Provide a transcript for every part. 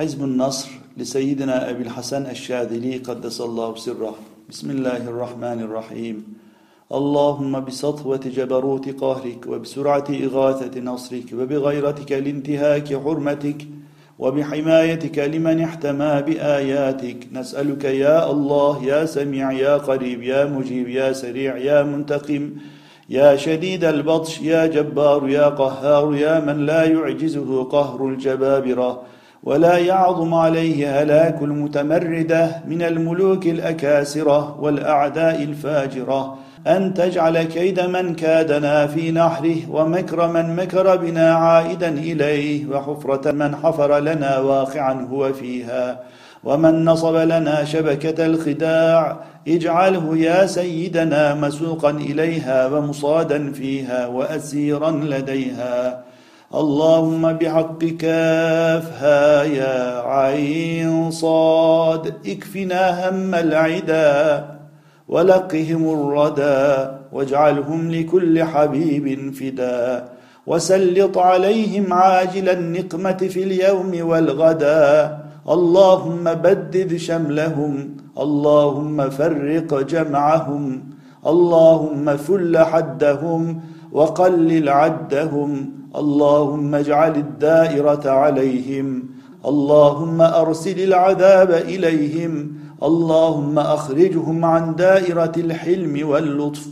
حزب النصر لسيدنا أبي الحسن الشاذلي قدس الله سره. بسم الله الرحمن الرحيم. اللهم بسطوة جبروت قهرك وبسرعة إغاثة نصرك وبغيرتك لانتهاك حرمتك وبحمايتك لمن احتمى بآياتك. نسألك يا الله يا سميع يا قريب يا مجيب يا سريع يا منتقم يا شديد البطش يا جبار يا قهار يا من لا يعجزه قهر الجبابرة. ولا يعظم عليه هلاك المتمردة من الملوك الأكاسرة والأعداء الفاجرة. أن تجعل كيد من كادنا في نحره ومكر من مكر بنا عائدا إليه وحفرة من حفر لنا واقعا هو فيها. ومن نصب لنا شبكة الخداع اجعله يا سيدنا مسوقا إليها ومصادا فيها وأسيرا لديها. اللهم بحق كافها يا عين صاد. اكفنا هم العدا ولقهم الردى واجعلهم لكل حبيب فدا. وسلط عليهم عاجل النقمة في اليوم والغدا. اللهم بدد شملهم. اللهم فرق جمعهم. اللهم فل حدهم. وقلل عدهم. اللهم اجعل الدائرة عليهم. اللهم أرسل العذاب إليهم. اللهم أخرجهم عن دائرة الحلم واللطف.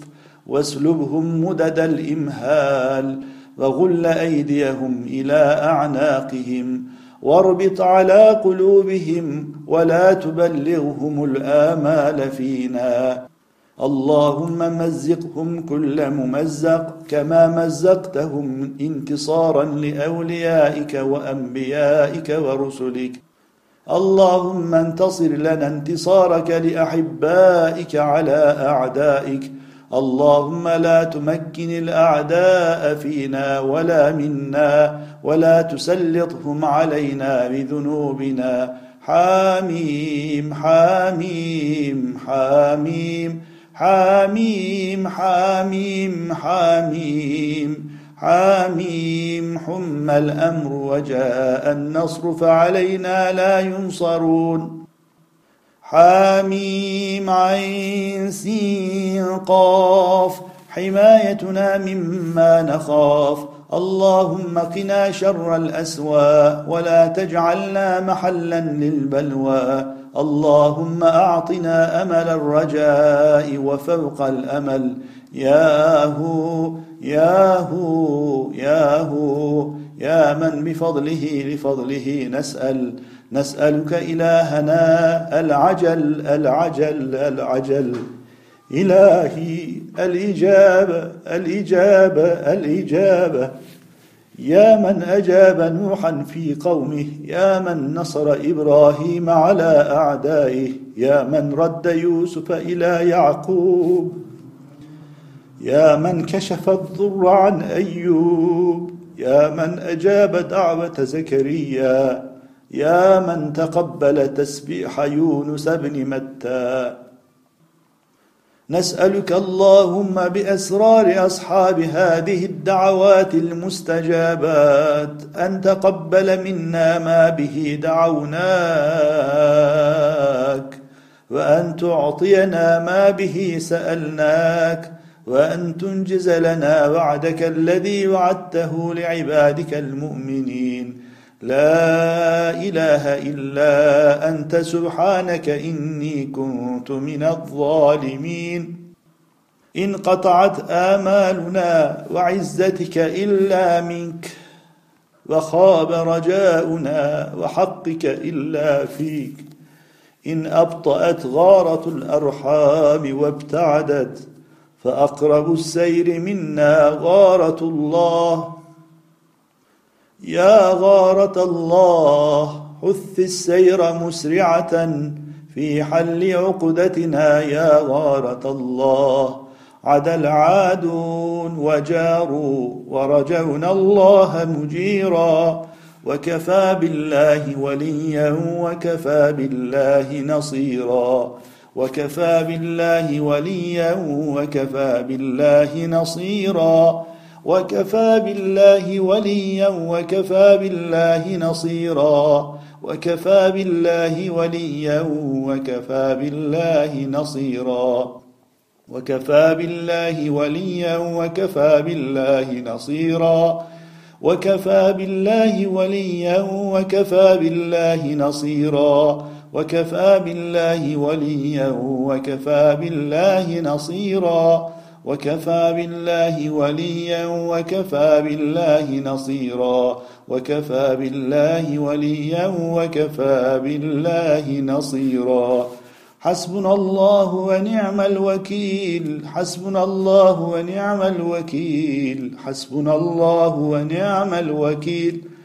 واسلبهم مدد الإمهال. وغل أيديهم إلى أعناقهم. واربط على قلوبهم. ولا تبلغهم الآمال فينا. اللهم مزقهم كل ممزق كما مزقتهم انتصارا لأوليائك وأنبيائك ورسلك. اللهم انتصر لنا انتصارك لأحبائك على أعدائك. اللهم لا تمكن الأعداء فينا ولا منا ولا تسلطهم علينا بذنوبنا. حاميم حاميم حاميم. حاميم حاميم حاميم حاميم حم الأمر وجاء النصر فعلينا لا ينصرون. حاميم عين سين قاف. حمايتنا مما نخاف. اللهم قنا شر الأسوى ولا تجعلنا محلا للبلوى. اللهم أعطنا أمل الرجاء وفوق الأمل. ياهو ياهو ياهو يا من بفضله لفضله نسأل. نسألك إلهنا العجل العجل العجل. إلهي الإجابة الإجابة الإجابة. يا من أجاب نوحا في قومه يا من نصر إبراهيم على أعدائه يا من رد يوسف إلى يعقوب يا من كشف الضر عن أيوب يا من أجاب دعوة زكريا يا من تقبل تسبيح يونس بن متى. نسألك اللهم بأسرار أصحاب هذه الدعوات المستجابات أن تقبل منا ما به دعوناك وأن تعطينا ما به سألناك وأن تنجز لنا وعدك الذي وعدته لعبادك المؤمنين. لا إله إلا أنت سبحانك إني كنت من الظالمين. انقطعت آمالنا وعزتك إلا منك وخاب رجاؤنا وحقك إلا فيك. إن أبطأت غارة الأرحام وابتعدت فأقرب السير منا غارة الله. يا غارة الله حث السير مسرعة في حل عقدتنا يا غارة الله. عدا العادون وجاروا ورجونا الله مجيرا. وكفى بالله وليا وكفى بالله نصيرا. وكفى بالله وليا وكفى بالله نصيرا. وكفى بالله وليا وكفى بالله نصيرا وكفى بالله وليا وكفى بالله نصيرا وكفى بالله وليا وكفى بالله نصيرا وكفى بالله وليا وكفى بالله نصيرا وكفى بالله وليا وكفى بالله نصيرا وكفى بالله وليا وكفى بالله نصيرا. وكفى بالله وليا وكفى بالله نصيرا. حسبنا الله ونعم الوكيل. حسبنا الله ونعم الوكيل. حسبنا الله ونعم الوكيل.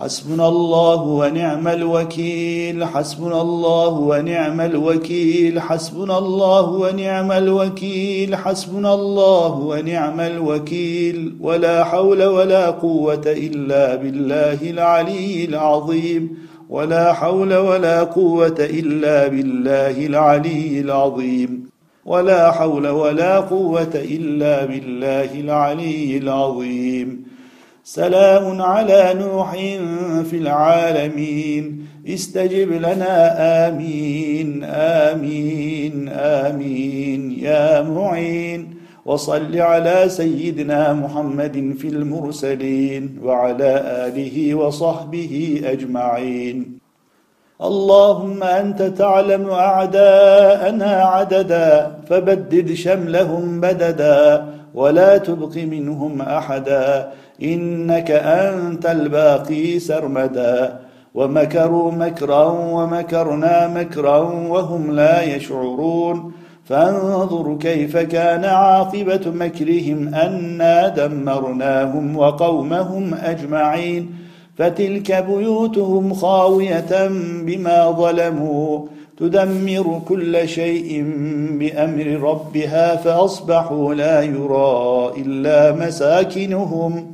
حسبنا الله ونعم الوكيل حسبنا الله ونعم الوكيل حسبنا الله ونعم الوكيل حسبنا الله ونعم الوكيل. ولا حول ولا قوة إلا بالله العلي العظيم. ولا حول ولا قوة إلا بالله العلي العظيم. ولا حول ولا قوة إلا بالله العلي العظيم. سلام على نوح في العالمين. استجب لنا آمين آمين آمين. يا معين وصل على سيدنا محمد في المرسلين وعلى آله وصحبه أجمعين. اللهم أنت تعلم أعداءنا عددا فبدد شملهم بددا. ولا تبق منهم أحدا إنك أنت الباقي سرمدا. ومكروا مكرا ومكرنا مكرا وهم لا يشعرون. فانظر كيف كان عاقبة مكرهم أنا دمرناهم وقومهم أجمعين. فتلك بيوتهم خاوية بما ظلموا. تدمر كل شيء بأمر ربها فأصبحوا لا يرى إلا مساكنهم.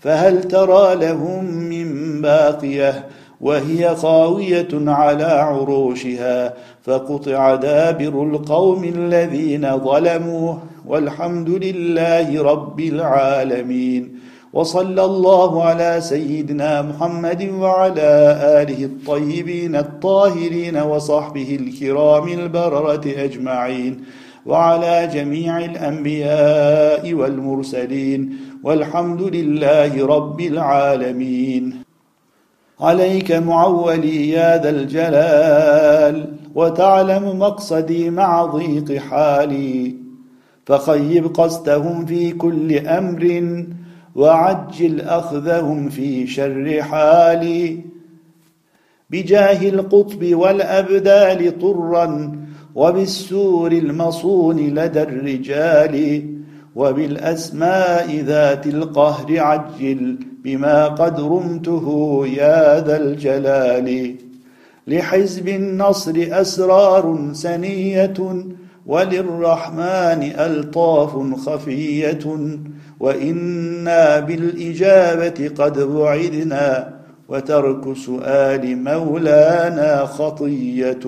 فهل ترى لهم من باقية وهي خاوية على عروشها فقطع دابر القوم الذين ظلموا والحمد لله رب العالمين. وصلى الله على سيدنا محمد وعلى آله الطيبين الطاهرين وصحبه الكرام البررة أجمعين وعلى جميع الأنبياء والمرسلين والحمد لله رب العالمين. عليك معولي يا ذا الجلال وتعلم مقصدي مع ضيق حالي فخيب قصدهم في كل أمر وعجل أخذهم في شر حالي بجاه القطب والأبدال طرا وبالسور المصون لدى الرجال وبالأسماء ذات القهر عجل بما قد رمته يا ذا الجلال لحزب النصر أسرار سنية وللرحمن ألطاف خفية وإنا بالإجابة قد وعدنا وترك سؤال مولانا خطية.